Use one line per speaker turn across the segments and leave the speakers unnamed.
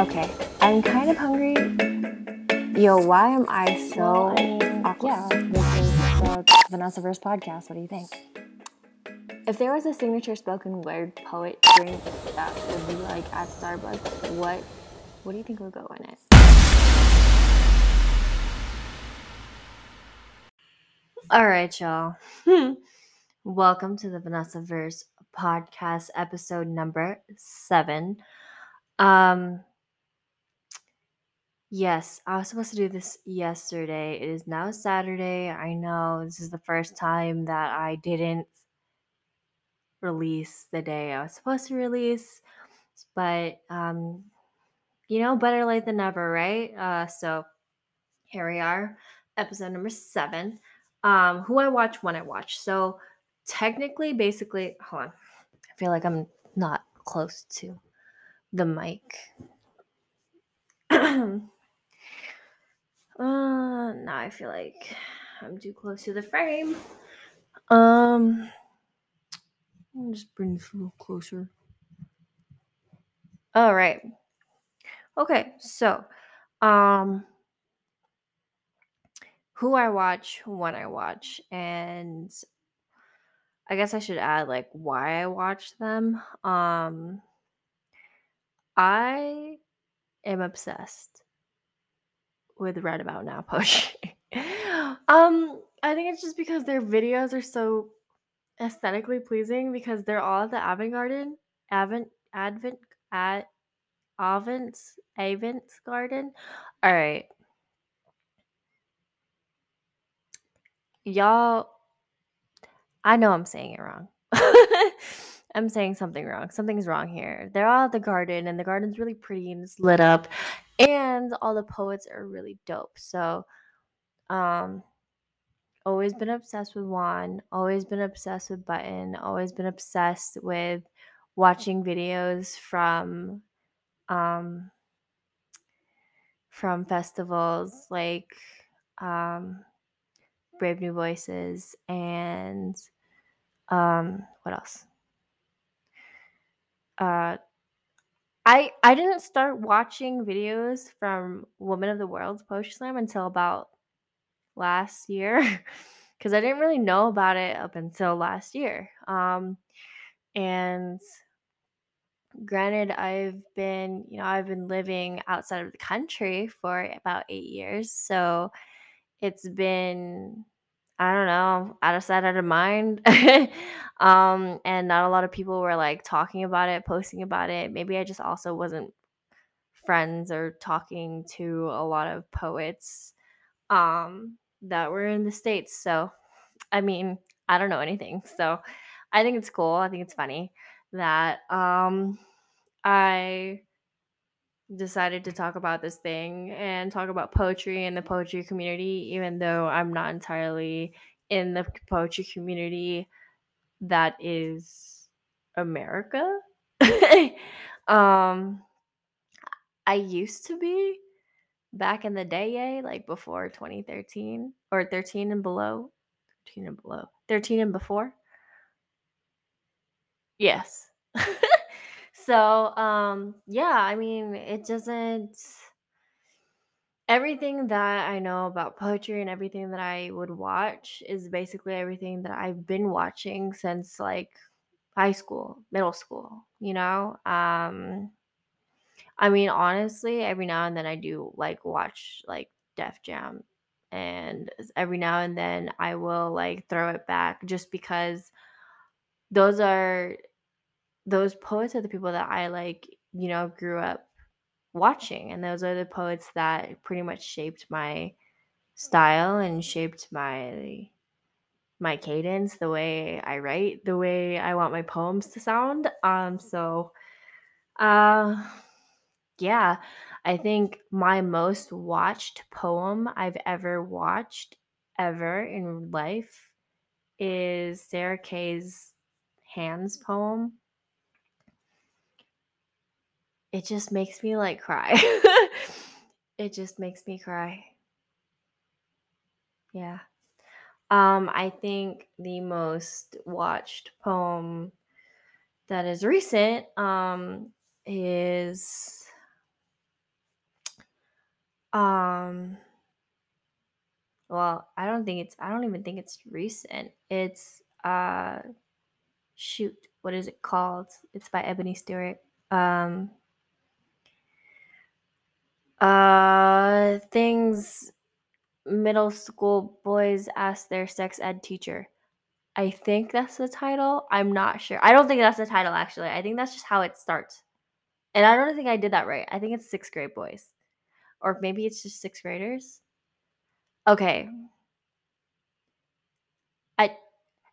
Okay, I'm kind of hungry. Yo, why am I so awkward?
yeah, this is the Vanessa Verse podcast. What do you think?
If there was a signature spoken word poet drink that would be like at Starbucks, what what do you think would go in it?
All right, y'all. Welcome to the Vanessa Verse podcast, episode number seven. Um, yes, I was supposed to do this yesterday. It is now Saturday. I know this is the first time that I didn't release the day I was supposed to release, but um, you know, better late than never, right? Uh, so here we are, episode number seven. Um, who I watch when I watch. So technically, basically, hold on. I feel like I'm not close to the mic. uh, now I feel like I'm too close to the frame. Um, I'll just bring this a little closer. All right. Okay, so um who I watch, when I watch, and I guess I should add like why I watch them. Um I am obsessed with Write About Now poetry. um I think it's just because their videos are so aesthetically pleasing because they're all at the Avant Garden, Avant Advent at Avent Avent Garden. All right. Y'all I know I'm saying it wrong. I'm saying something wrong. Something's wrong here. They're all at the garden, and the garden's really pretty and it's lit up, and all the poets are really dope. So, um, always been obsessed with Juan. Always been obsessed with Button. Always been obsessed with watching videos from, um, from festivals like, um, Brave New Voices and um what else uh i i didn't start watching videos from women of the world's poetry slam until about last year because i didn't really know about it up until last year. Um and granted i've been you know i've been living outside of the country for about eight years so it's been I don't know, out of sight, out of mind. um, and not a lot of people were like talking about it, posting about it. Maybe I just also wasn't friends or talking to a lot of poets um that were in the States. So I mean, I don't know anything. So I think it's cool. I think it's funny that um I decided to talk about this thing and talk about poetry and the poetry community, even though I'm not entirely in the poetry community that is America. um, I used to be back in the day, yay, like before 2013 or 13 and below. 13 and below. 13 and before. Yes. so, um, yeah, I mean, it doesn't everything that I know about poetry and everything that I would watch is basically everything that I've been watching since like high school, middle school, you know? Um I mean, honestly, every now and then I do like watch like Def Jam and every now and then I will like throw it back just because those are those poets are the people that I like, you know, grew up watching and those are the poets that pretty much shaped my style and shaped my my cadence the way i write the way i want my poems to sound. Um so uh yeah i think my most watched poem i've ever watched ever in life is sarah kay's hands poem it just makes me like cry it just makes me cry yeah Um, I think the most watched poem that is recent um, is Um well, I don't think it's I don't even think it's recent. It's uh shoot, what is it called? It's by Ebony Stewart. Um uh things middle school boys ask their sex ed teacher. I think that's the title. I'm not sure. I don't think that's the title actually. I think that's just how it starts. And I don't think I did that right. I think it's sixth grade boys. Or maybe it's just sixth graders. Okay. I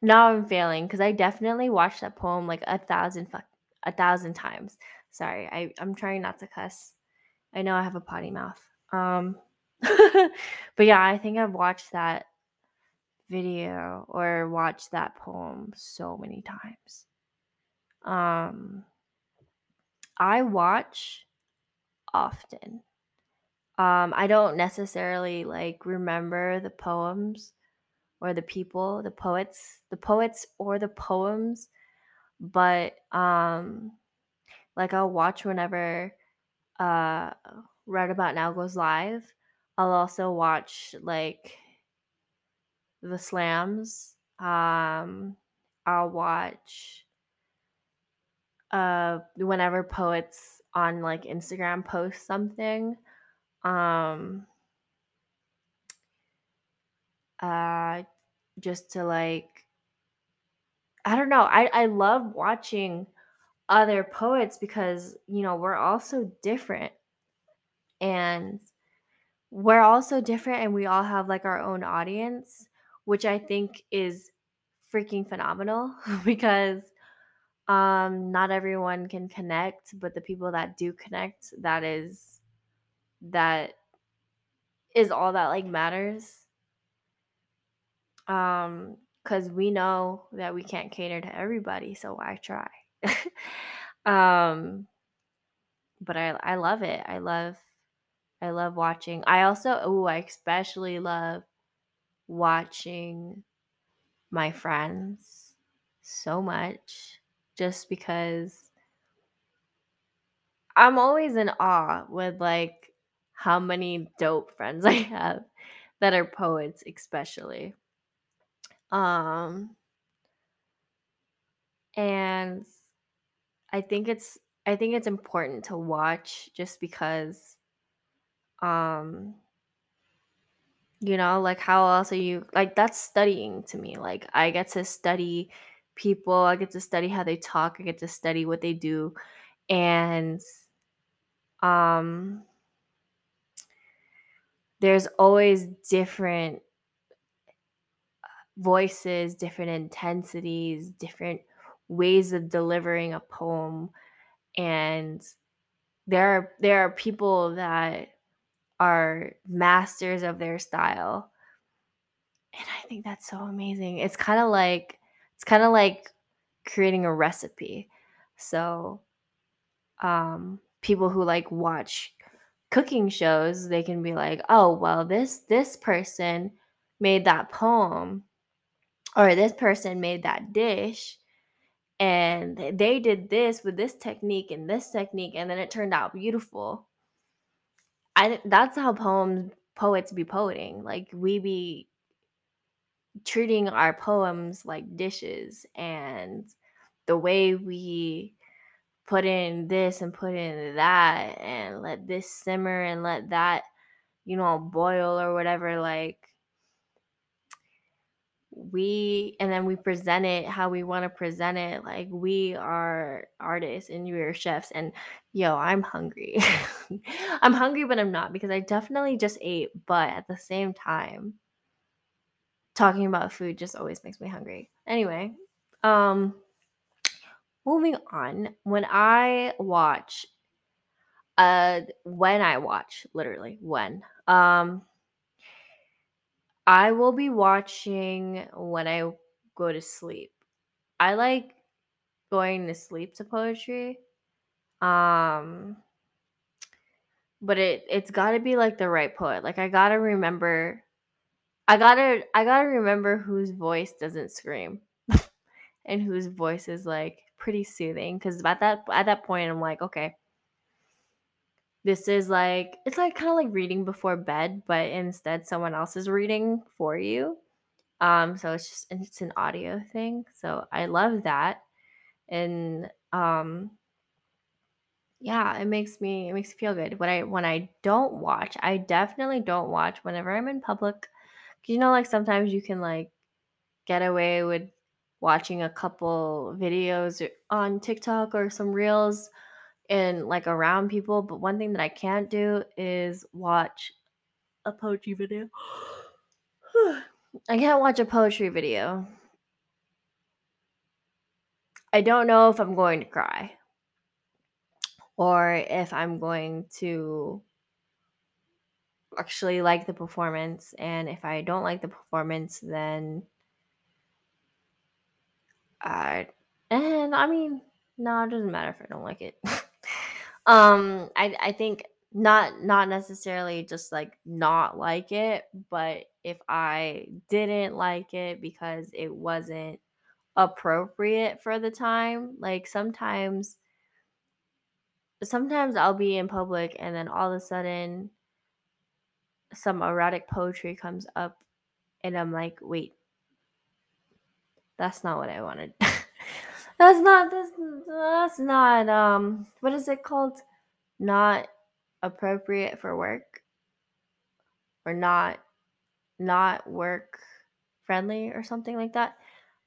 now I'm failing because I definitely watched that poem like a thousand fuck a thousand times. Sorry, I, I'm trying not to cuss. I know I have a potty mouth. Um but yeah, I think I've watched that video or watched that poem so many times. Um I watch often. Um I don't necessarily like remember the poems or the people, the poets, the poets or the poems, but um like I'll watch whenever uh Write About Now goes live. I'll also watch like the slams. Um I'll watch uh whenever poets on like Instagram post something. Um uh just to like I don't know. I I love watching other poets because, you know, we're all so different. And we're all so different and we all have like our own audience, which I think is freaking phenomenal because um not everyone can connect, but the people that do connect, that is that is all that like matters. Um cuz we know that we can't cater to everybody, so why try? um but I I love it. I love I love watching. I also oh, I especially love watching my friends so much just because I'm always in awe with like how many dope friends I have that are poets especially. Um and I think it's I think it's important to watch just because um you know like how else are you like that's studying to me like i get to study people i get to study how they talk i get to study what they do and um there's always different voices different intensities different ways of delivering a poem and there are there are people that are masters of their style. And I think that's so amazing. It's kind of like it's kind of like creating a recipe. So um people who like watch cooking shows, they can be like, "Oh, well, this this person made that poem or this person made that dish and they did this with this technique and this technique and then it turned out beautiful." I that's how poems poets be poeting. Like we be treating our poems like dishes and the way we put in this and put in that and let this simmer and let that you know boil or whatever like we and then we present it how we want to present it like we are artists and we are chefs and yo i'm hungry. I'm hungry but i'm not because i definitely just ate but at the same time talking about food just always makes me hungry. Anyway um moving on when i watch uh when i watch literally when um I will be watching when I go to sleep. I like going to sleep to poetry. Um but it it's got to be like the right poet. Like I got to remember I got to I got to remember whose voice doesn't scream and whose voice is like pretty soothing cuz at that at that point I'm like, okay. This is like it's like kind of like reading before bed, but instead someone else is reading for you. Um, so it's just it's an audio thing. So I love that. And um yeah, it makes me it makes me feel good. When I when I don't watch, I definitely don't watch whenever I'm in public You know, like sometimes you can like get away with watching a couple videos on TikTok or some reels and like around people. But one thing that I can't do is watch a poetry video. I can't watch a poetry video. I don't know if I'm going to cry or if I'm going to actually like the performance. And if I don't like the performance, then I and I mean, no, it doesn't matter if I don't like it. um, I I think not not necessarily just like not like it, but if I didn't like it because it wasn't appropriate for the time, like sometimes sometimes I'll be in public and then all of a sudden some erotic poetry comes up and I'm like, wait, that's not what I wanted. that's not that's, that's not um what is it called? Not appropriate for work or not not work friendly or something like that.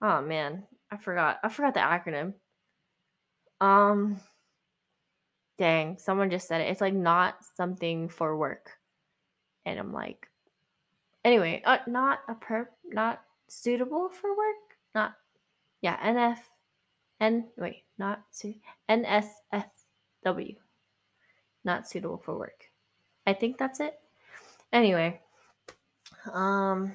Oh man, I forgot. I forgot the acronym. Um dang, someone just said it. It's like not something for work. And I'm like anyway, uh, not a perp not suitable for work? Not yeah, NF N wait, not su- NSFW. Not suitable for work. I think that's it. Anyway, um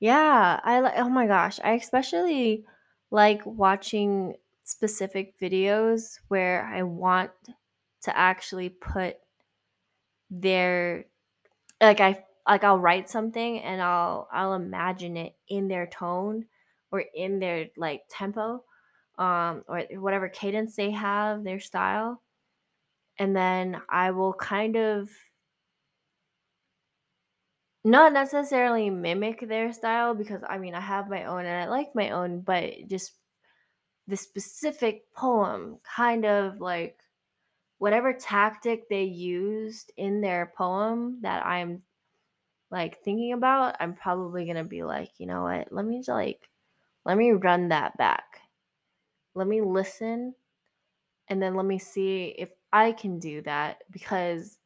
yeah, I like oh my gosh, I especially like watching specific videos where I want to actually put their like I like I'll write something and I'll I'll imagine it in their tone or in their like tempo um or whatever cadence they have, their style. And then I will kind of not necessarily mimic their style because I mean I have my own and I like my own, but just the specific poem kind of like whatever tactic they used in their poem that I'm like thinking about, I'm probably gonna be like, you know what, let me just like let me run that back. Let me listen and then let me see if I can do that because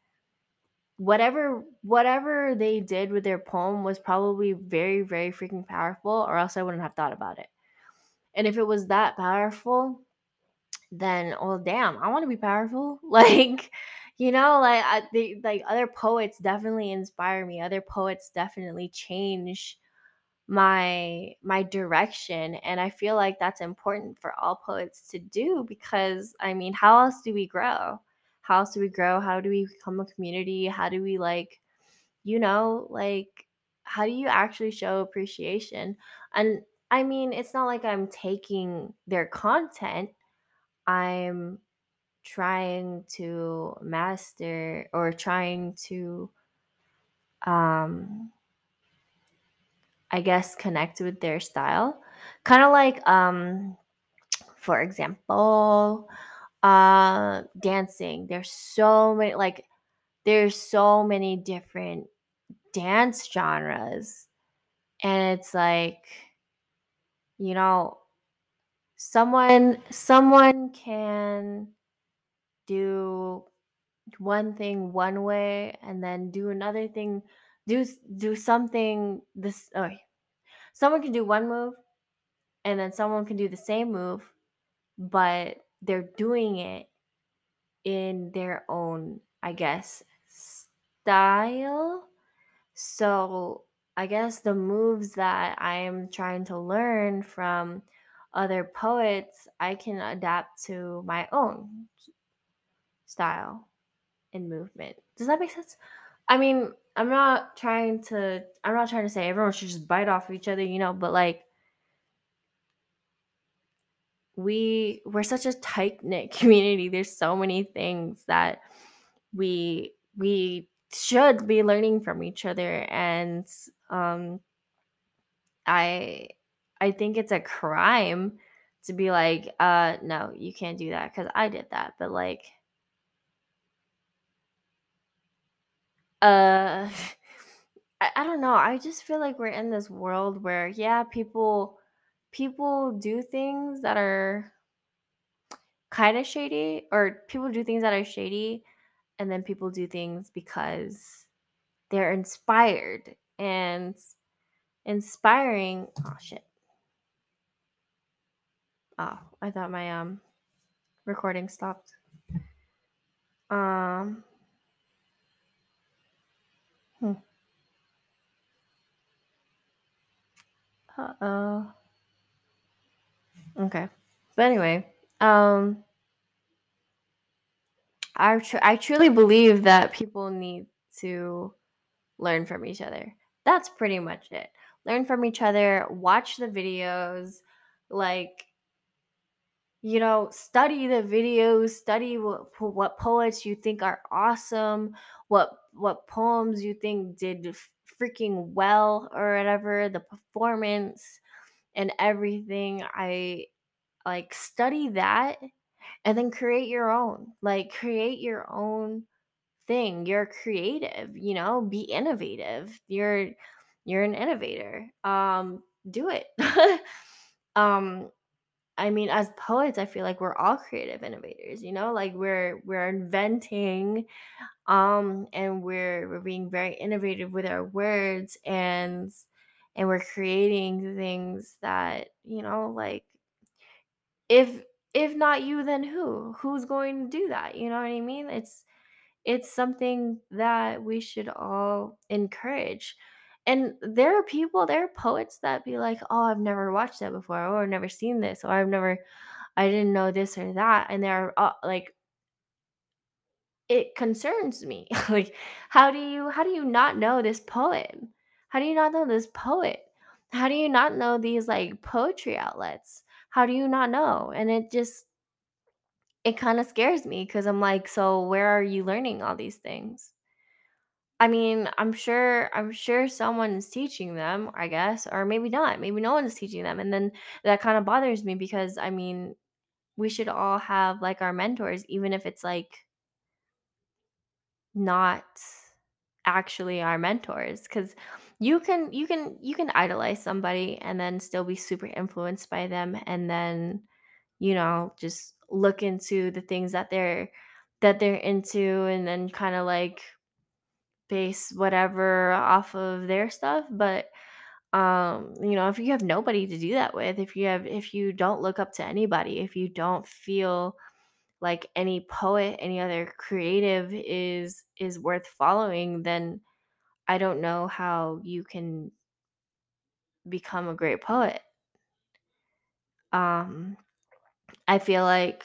whatever whatever they did with their poem was probably very very freaking powerful or else I wouldn't have thought about it. And if it was that powerful, then oh damn, I want to be powerful. Like, you know, like I they, like other poets definitely inspire me. Other poets definitely change my my direction and I feel like that's important for all poets to do because I mean, how else do we grow? How else do we grow? How do we become a community? How do we like you know, like how do you actually show appreciation? And I mean, it's not like I'm taking their content. I'm trying to master or trying to um I guess connect with their style. Kind of like um for example, uh dancing. There's so many like there's so many different dance genres and it's like you know someone someone can do one thing one way and then do another thing do do something this oh someone can do one move and then someone can do the same move but they're doing it in their own i guess style. So i guess the moves that i am trying to learn from other poets i can adapt to my own style and movement. Does that make sense I mean, I'm not trying to I'm not trying to say everyone should just bite off each other, you know, but like we we're such a tight knit community. There's so many things that we we should be learning from each other and um I I think it's a crime to be like, uh no, you can't do that cuz I did that. But like uh I, I don't know. I just feel like we're in this world where yeah, people people do things that are kind of shady or people do things that are shady and then people do things because they're inspired and inspiring oh shit oh i thought my um recording stopped um hmm. uh-oh okay but anyway um I, tr- I truly believe that people need to learn from each other. That's pretty much it. Learn from each other, watch the videos, like you know, study the videos, study what what poets you think are awesome, what what poems you think did freaking well or whatever, the performance and everything. I like study that and then create your own. Like create your own thing. You're creative, you know, be innovative. You're you're an innovator. Um do it. um I mean as poets, I feel like we're all creative innovators, you know? Like we're we're inventing um and we're we're being very innovative with our words and and we're creating things that, you know, like if if not you then who? Who's going to do that? You know what I mean? It's it's something that we should all encourage. And there are people, there are poets that be like, "Oh, I've never watched that before," or "I've never seen this," or "I've never I didn't know this or that." And they're uh, like it concerns me. like how do you how do you not know this poem? How do you not know this poet? How do you not know these like poetry outlets? How do you not know? And it just it kind of scares me because I'm like, so where are you learning all these things? I mean, I'm sure I'm sure someone is teaching them, I guess, or maybe not. Maybe no one is teaching them. And then that kind of bothers me because I mean, we should all have like our mentors, even if it's like not actually our mentors because you can you can you can idolize somebody and then still be super influenced by them and then you know just look into the things that they're that they're into and then kind of like base whatever off of their stuff but um you know if you have nobody to do that with if you have if you don't look up to anybody if you don't feel like any poet any other creative is is worth following then i don't know how you can become a great poet. Um i feel like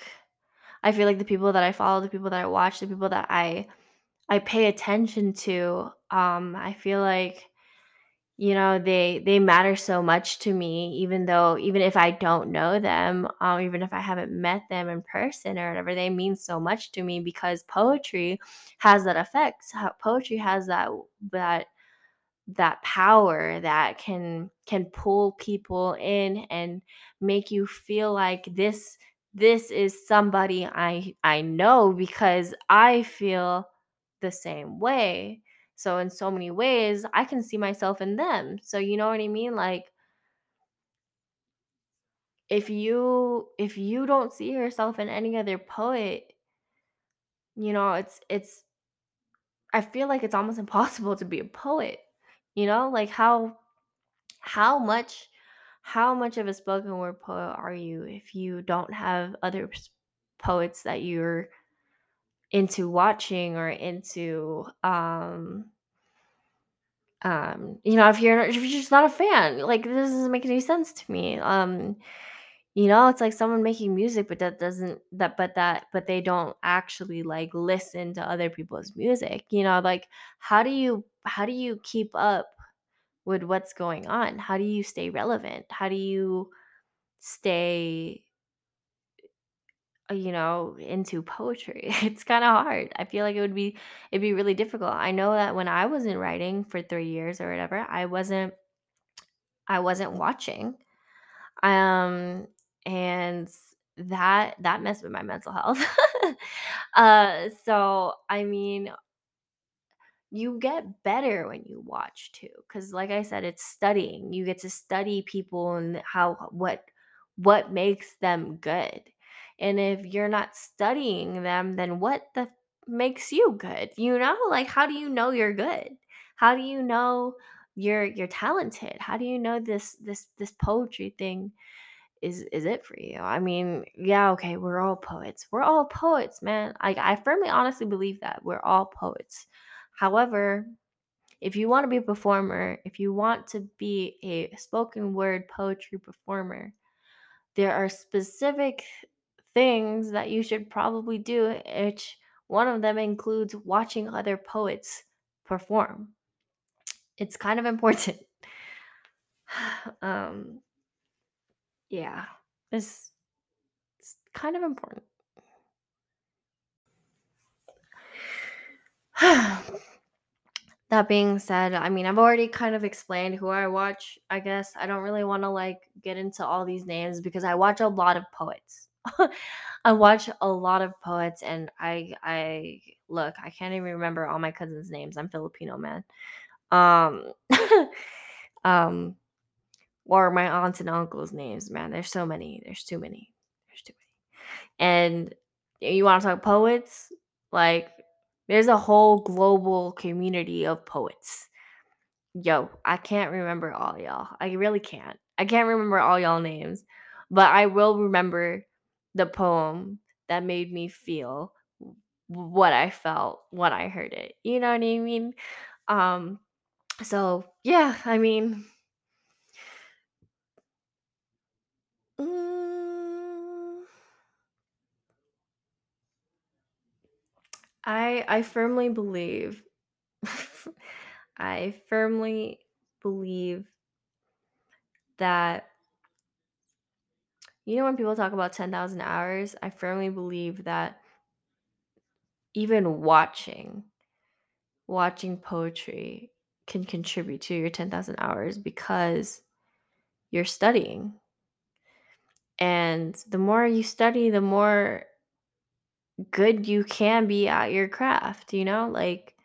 i feel like the people that i follow the people that i watch the people that i i pay attention to um i feel like you know they they matter so much to me even though even if i don't know them um, even if i haven't met them in person or whatever they mean so much to me because poetry has that effect poetry has that that that power that can can pull people in and make you feel like this this is somebody i i know because i feel the same way. So in so many ways i can see myself in them. So you know what i mean? Like if you if you don't see yourself in any other poet you know it's it's i feel like it's almost impossible to be a poet you know? Like how how much how much of a spoken word poet are you if you don't have other poets that you're into watching or into um um you know if you're if you're just not a fan like this doesn't make any sense to me. Um you know it's like someone making music but that doesn't that but that but they don't actually like listen to other people's music you know like how do you how do you keep up with what's going on? How do you stay relevant? How do you stay you know, into poetry. It's kind of hard. I feel like it would be it'd be really difficult. I know that when I wasn't writing for 3 years or whatever, I wasn't I wasn't watching. Um and that that messed with my mental health. uh so I mean, you get better when you watch too cuz like I said it's studying. You get to study people and how what what makes them good. And if you're not studying them, then what the makes you good? You know? Like how do you know you're good? How do you know you're you're talented? How do you know this this this poetry thing is is it for you? I mean, yeah, okay, we're all poets. We're all poets, man. I I firmly honestly believe that. We're all poets. However, if you want to be a performer, if you want to be a spoken word poetry performer, there are specific things that you should probably do, which one of them includes watching other poets perform. It's kind of important. um, yeah, it's, it's kind of important. that being said, I mean, I've already kind of explained who I watch, I guess. I don't really want to like get into all these names because I watch a lot of poets. I watch a lot of poets and I I look, I can't even remember all my cousins' names. I'm Filipino, man. Um um or my aunts and uncles' names, man. There's so many. There's too many. There's too many. And you want to talk poets? Like there's a whole global community of poets. Yo, I can't remember all y'all. I really can't. I can't remember all y'all names, but I will remember the poem that made me feel what I felt when I heard it. You know what I mean? Um so yeah, I mean mm, I I firmly believe I firmly believe that you know when people talk about 10,000 hours, I firmly believe that even watching watching poetry can contribute to your 10,000 hours because you're studying. And the more you study, the more good you can be at your craft, you know? Like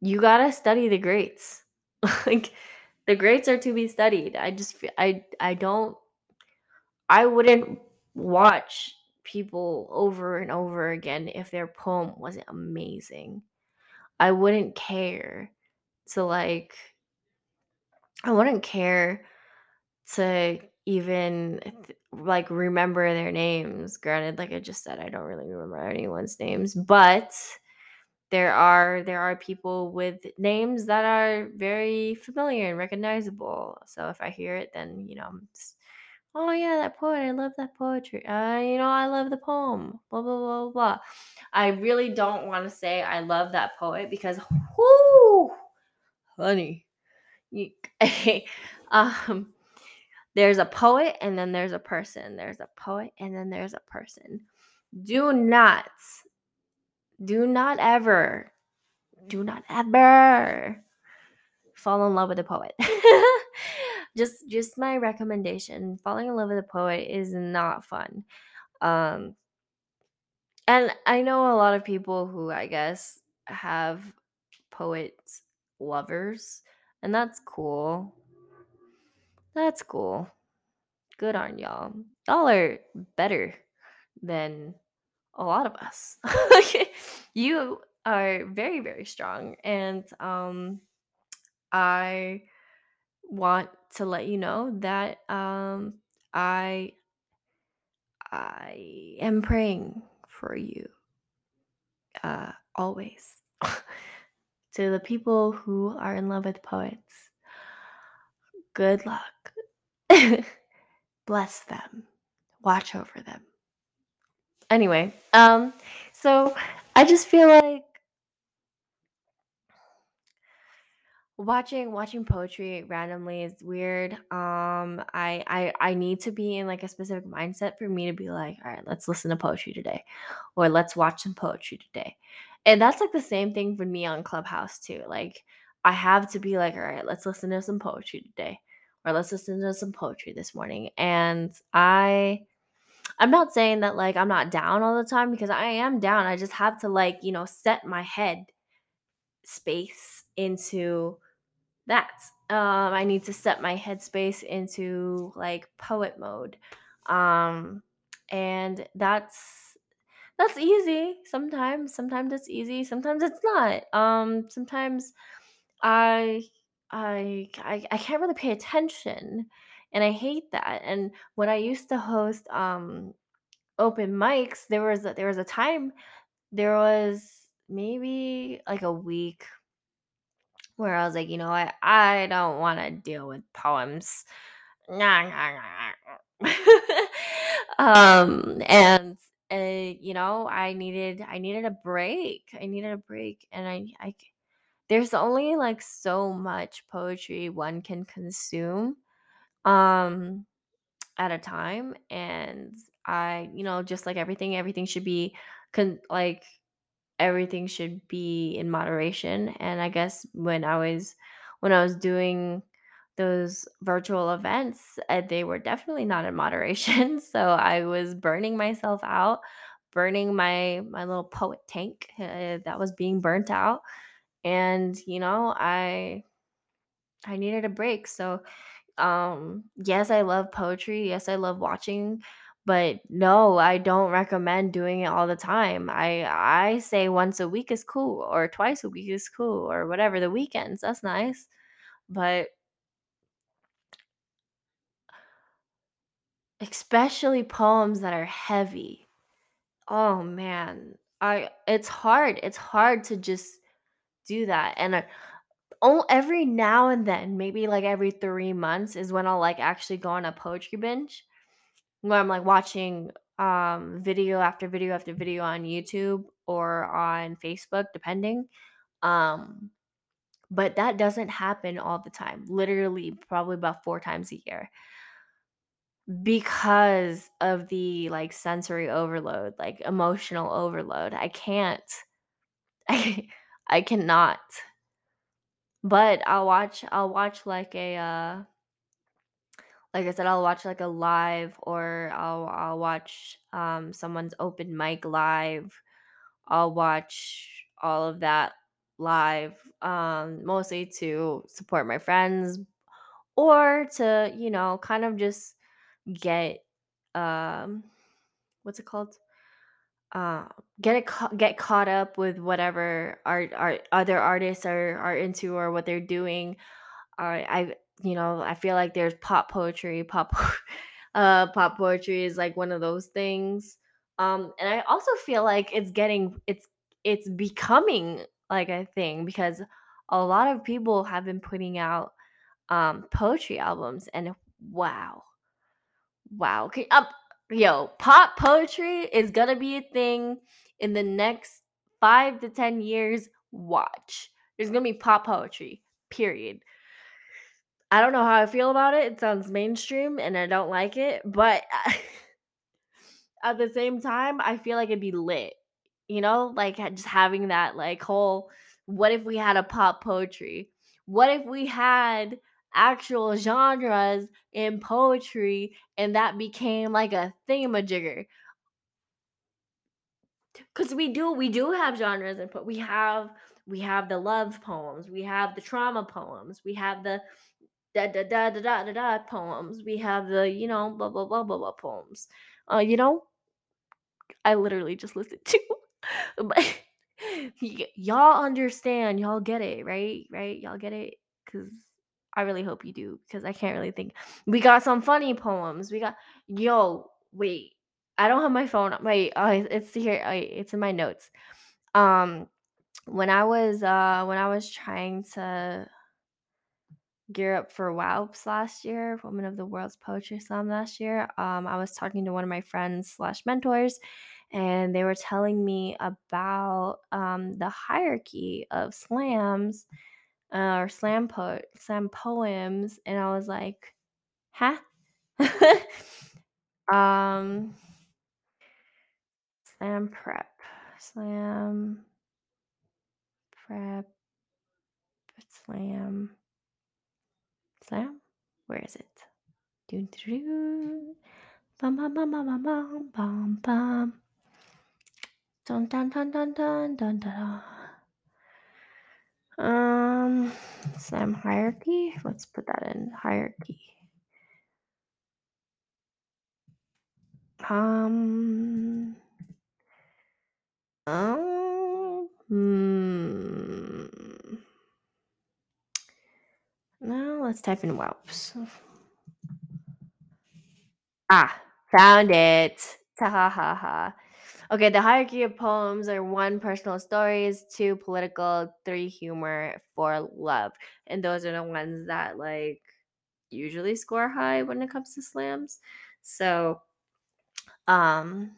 you got to study the greats. like the greats are to be studied. I just I I don't I wouldn't watch people over and over again if their poem wasn't amazing. I wouldn't care to like I wouldn't care to even like remember their names. Granted, like I just said, I don't really remember anyone's names, but there are there are people with names that are very familiar and recognizable. So if I hear it, then you know, I'm just, oh yeah, that poet, I love that poetry. Uh, you know, I love the poem. Blah blah blah blah. I really don't want to say I love that poet because, whoo, honey, um, there's a poet and then there's a person. There's a poet and then there's a person. Do not, do not ever, do not ever fall in love with a poet. just just my recommendation. Falling in love with a poet is not fun. Um and I know a lot of people who I guess have poets lovers and that's cool. That's cool. Good on y'all. Y'all are better than a lot of us. you are very, very strong. And um, I want to let you know that um, I I am praying for you uh, always. to the people who are in love with poets, good luck. Bless them. Watch over them. Anyway, um, so I just feel like Watching watching poetry randomly is weird. Um, I I I need to be in like a specific mindset for me to be like, all right, let's listen to poetry today, or let's watch some poetry today. And that's like the same thing for me on Clubhouse too. Like I have to be like, all right, let's listen to some poetry today, or let's listen to some poetry this morning. And I I'm not saying that like I'm not down all the time because I am down. I just have to like, you know, set my head space into that. Um, I need to set my headspace into like poet mode. Um, and that's that's easy sometimes. Sometimes it's easy, sometimes it's not. Um, sometimes I I I, I can't really pay attention and I hate that. And when I used to host um open mics, there was a, there was a time there was maybe like a week where I was like, you know what, I don't want to deal with poems. um, and uh, you know, I needed I needed a break. I needed a break, and I I there's only like so much poetry one can consume um at a time, and I you know just like everything, everything should be con- like everything should be in moderation and i guess when i was when i was doing those virtual events uh, they were definitely not in moderation so i was burning myself out burning my my little poet tank uh, that was being burnt out and you know i i needed a break so um, yes, I love poetry. Yes, I love watching, but no, I don't recommend doing it all the time. I I say once a week is cool or twice a week is cool or whatever. The weekends, that's nice. But especially poems that are heavy. Oh man. I it's hard. It's hard to just do that. And uh, oh, every now and then, maybe like every 3 months is when I'll like actually go on a poetry binge Where I'm, like, watching, um, video after video after video on YouTube or on Facebook, depending, um, but that doesn't happen all the time, literally probably about 4 times a year because of the, like, sensory overload, like, emotional overload. I can't. I I cannot. But I'll watch I'll watch, like, a, uh like I said, I'll watch, like, a live or I'll I'll watch, um, someone's open mic live I'll watch all of that live, um, mostly to support my friends or to, you know, kind of just get um what's it called? Uh, get it ca- get caught up with whatever art art other artists are are into or what they're doing. I I you know, I feel like there's pop poetry, pop uh pop poetry is like one of those things. Um and I also feel like it's getting it's it's becoming like a thing because a lot of people have been putting out um poetry albums and wow. Wow. Okay, um, yo, pop poetry is gonna be a thing in the next five to ten years. Watch. There's gonna be pop poetry. Period. I don't know how I feel about it. It sounds mainstream and I don't like it, but at the same time, I feel like it'd be lit. You know, like just having that like whole what if we had a pop poetry? What if we had actual genres in poetry and that became like a thingamajigger? Cuz we do we do have genres and we have we have the love poems, we have the trauma poems, we have the da da da da da da da poems. We have the, you know, blah blah blah blah blah poems. Uh, you know, I literally just listened to but y- y'all understand, y'all get it, right? Right? Y'all get it? Cause I really hope you do, because I can't really think. We got some funny poems. We got yo, wait. I don't have my phone. Wait, oh, it's here. oh, It's in my notes. Um, when I was uh when I was trying to gear up for WOWPS last year, Women of the World's Poetry Slam last year, um, I was talking to one of my friends slash mentors, and they were telling me about um, the hierarchy of slams uh, or slam po slam poems, and I was like, "Huh?" um, slam prep, slam prep, slam, slam. Where is it? Doo doo. Bum bum bum bum bum bum bum. Dun dun dun dun dun dun dun. Um, slam hierarchy. Let's put that in hierarchy. Um. Um. Hmm. Now let's type in whelps. Ah, found it. Ta ha ha ha. Okay, the hierarchy of poems are one personal stories, two political, three humor, four love. And those are the ones that like usually score high when it comes to slams. So um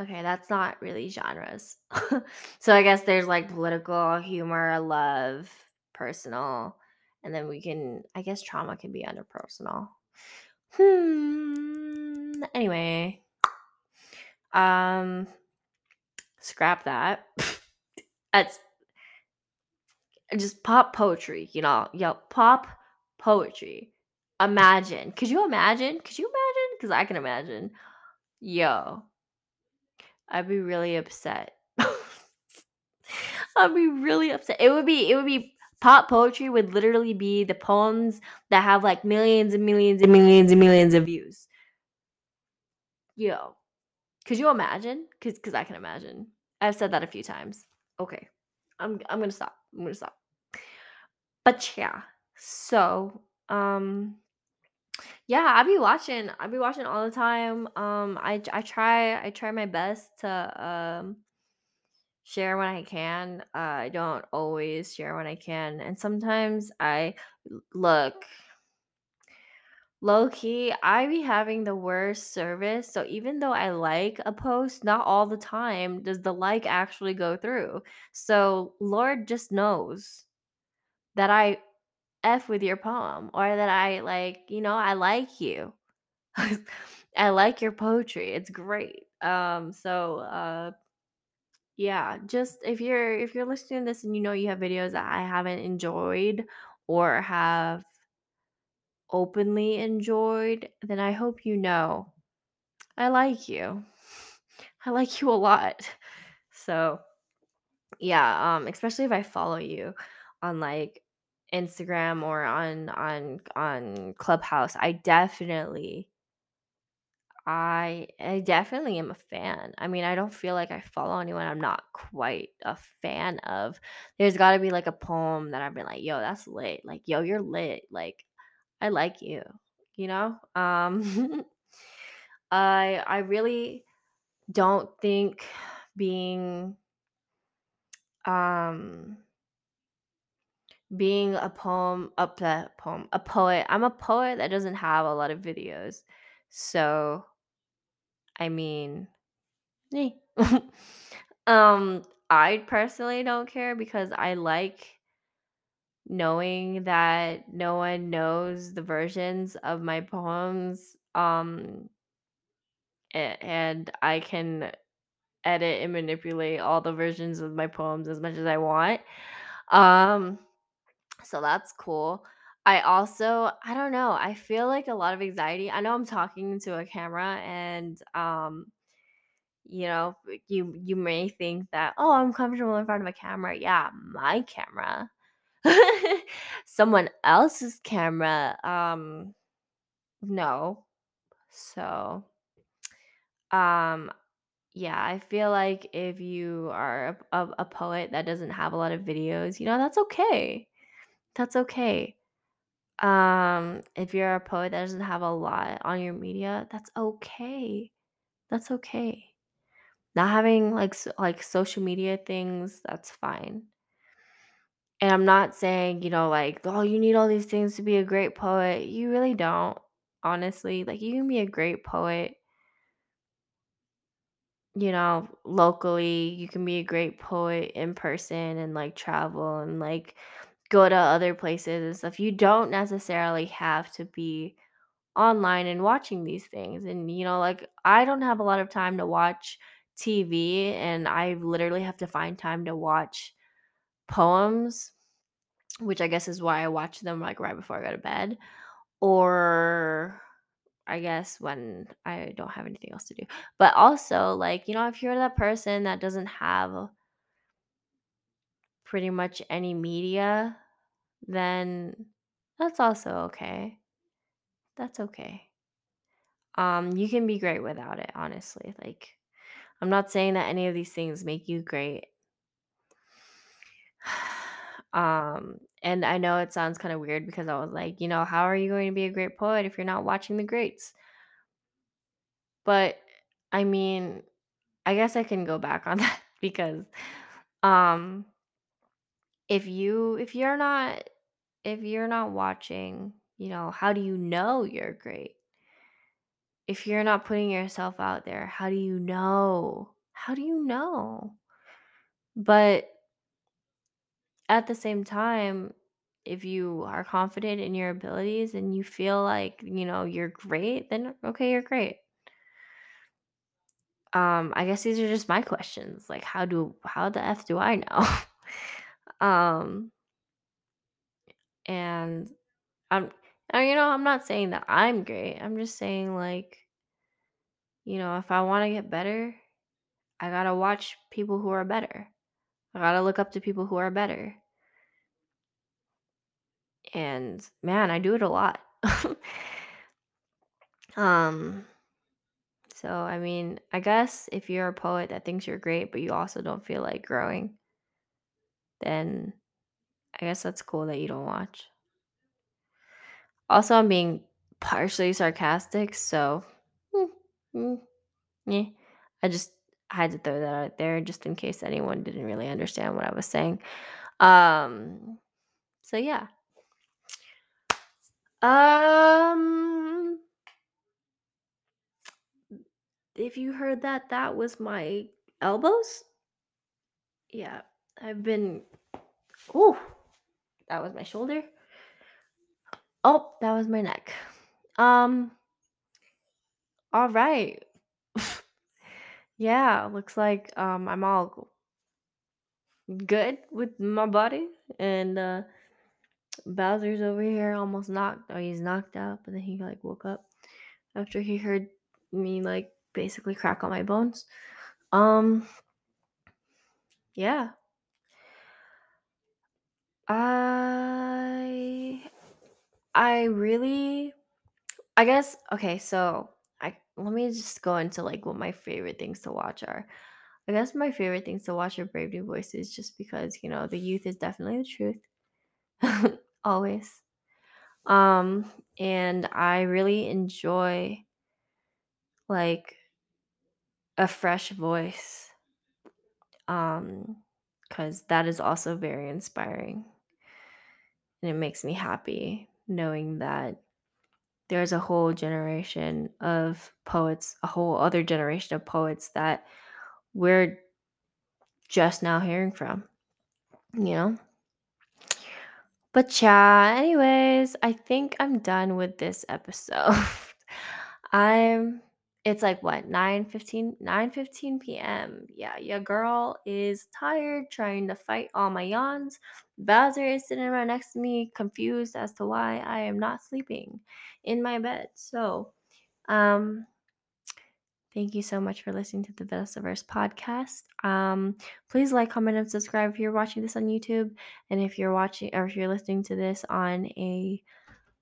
okay, that's not really genres. so I guess there's like political, humor, love, personal, and then we can I guess trauma can be under personal. Hmm. Anyway, um, scrap that. That's just pop poetry, you know. Yo, pop poetry. Imagine. Could you imagine? Could you imagine? Because I can imagine. Yo, I'd be really upset. I'd be really upset. It would be. It would be. Pop poetry would literally be the poems that have like millions and millions and millions and millions of views. Yo, could you imagine? Because because I can imagine. I've said that a few times. Okay, I'm I'm gonna stop. I'm gonna stop. But yeah, so um, yeah, I be watching. I be watching all the time. Um, I I try I try my best to um share when I can. Uh, I don't always share when I can, and sometimes I look. Low key, I be having the worst service. So even though I like a post, not all the time does the like actually go through. So Lord just knows that I F with your poem or that I like, you know, I like you. I like your poetry. It's great. Um so uh yeah, just if you're if you're listening to this and you know you have videos that I haven't enjoyed or have openly enjoyed, then I hope you know I like you. I like you a lot. So, yeah, um especially if I follow you on like Instagram or on on on Clubhouse, I definitely I I definitely am a fan. I mean, I don't feel like I follow anyone I'm not quite a fan of. There's got to be like a poem that I've been like, "Yo, that's lit." Like, "Yo, you're lit." Like, I like you, you know? Um I I really don't think being um being a poem up that poem a poet i'm a poet that doesn't have a lot of videos so i mean eh. um i personally don't care because i like knowing that no one knows the versions of my poems um a- and i can edit and manipulate all the versions of my poems as much as I want. Um, so that's cool. I also, I don't know, I feel like a lot of anxiety. I know I'm talking to a camera and um, you know, you you may think that, "Oh, I'm comfortable in front of a camera." Yeah, my camera. Someone else's camera. Um, no. So, um Yeah, I feel like if you are a, a, a poet that doesn't have a lot of videos, you know, that's okay. That's okay. Um, if you're a poet that doesn't have a lot on your media, that's okay. That's okay. Not having like s- like social media things, that's fine. And I'm not saying, you know, like, oh, you need all these things to be a great poet. You really don't, honestly. Like, you can be a great poet you know, locally, you can be a great poet in person and like travel and like go to other places and stuff. You don't necessarily have to be online and watching these things. And, you know, like I don't have a lot of time to watch TV and I literally have to find time to watch poems, which I guess is why I watch them like right before I go to bed. Or I guess when I don't have anything else to do. But also, like, you know, if you're that person that doesn't have pretty much any media, then that's also okay. That's okay. Um, you can be great without it, honestly. Like, I'm not saying that any of these things make you great. Um, and I know it sounds kind of weird because I was like, you know, how are you going to be a great poet if you're not watching the greats? But I mean, I guess I can go back on that because um if you if you're not if you're not watching, you know, how do you know you're great? If you're not putting yourself out there, how do you know? How do you know? But at the same time, if you are confident in your abilities and you feel like, you know, you're great, then okay, you're great. Um, I guess these are just my questions. Like how do how the F do I know? um, and I'm you know, I'm not saying that I'm great. I'm just saying like, you know, if I want to get better, I got to watch people who are better. I got to look up to people who are better. And man, I do it a lot. um so I mean, I guess if you're a poet that thinks you're great but you also don't feel like growing, then I guess that's cool that you don't watch. Also, I'm being partially sarcastic, so mm, mm, yeah. I just had to throw that out there just in case anyone didn't really understand what I was saying. Um, so yeah. Um, if you heard that, that was my elbows. Yeah, I've been. Ooh, that was my shoulder. Oh, that was my neck. Um, all right. yeah, looks like um I'm all good with my body and uh Bowser's over here almost knocked oh he's knocked out, but then he like woke up after he heard me like basically crack all my bones. Um yeah. I I really I guess okay, so I let me just go into like what my favorite things to watch are. I guess my favorite things to watch are Brave New Voices just because, you know, the youth is definitely the truth. Always. Um and I really enjoy like a fresh voice. Um cuz that is also very inspiring. And it makes me happy knowing that there's a whole generation of poets, a whole other generation of poets that we're just now hearing from, you know? But yeah, anyways, I think I'm done with this episode. I'm it's like what 9 15 9 15 p.m yeah your girl is tired trying to fight all my yawns. Bowser is sitting right next to me confused as to why i am not sleeping in my bed. So um thank you so much for listening to the Vanessaverse podcast. Um please like comment and subscribe if you're watching this on youtube. And if you're watching or if you're listening to this on a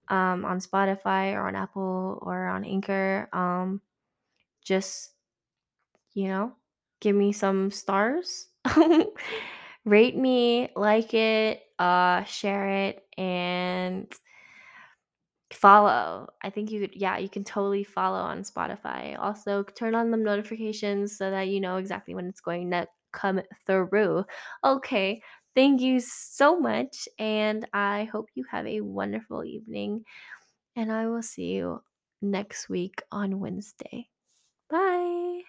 um on spotify or on apple or on anchor um just you know give me some stars rate me like it uh share it and follow. I think you could yeah you can totally follow on spotify. Also turn on the notifications so that you know exactly when it's going to come through. Okay thank you so much and i hope you have a wonderful evening and i will see you next week on wednesday bye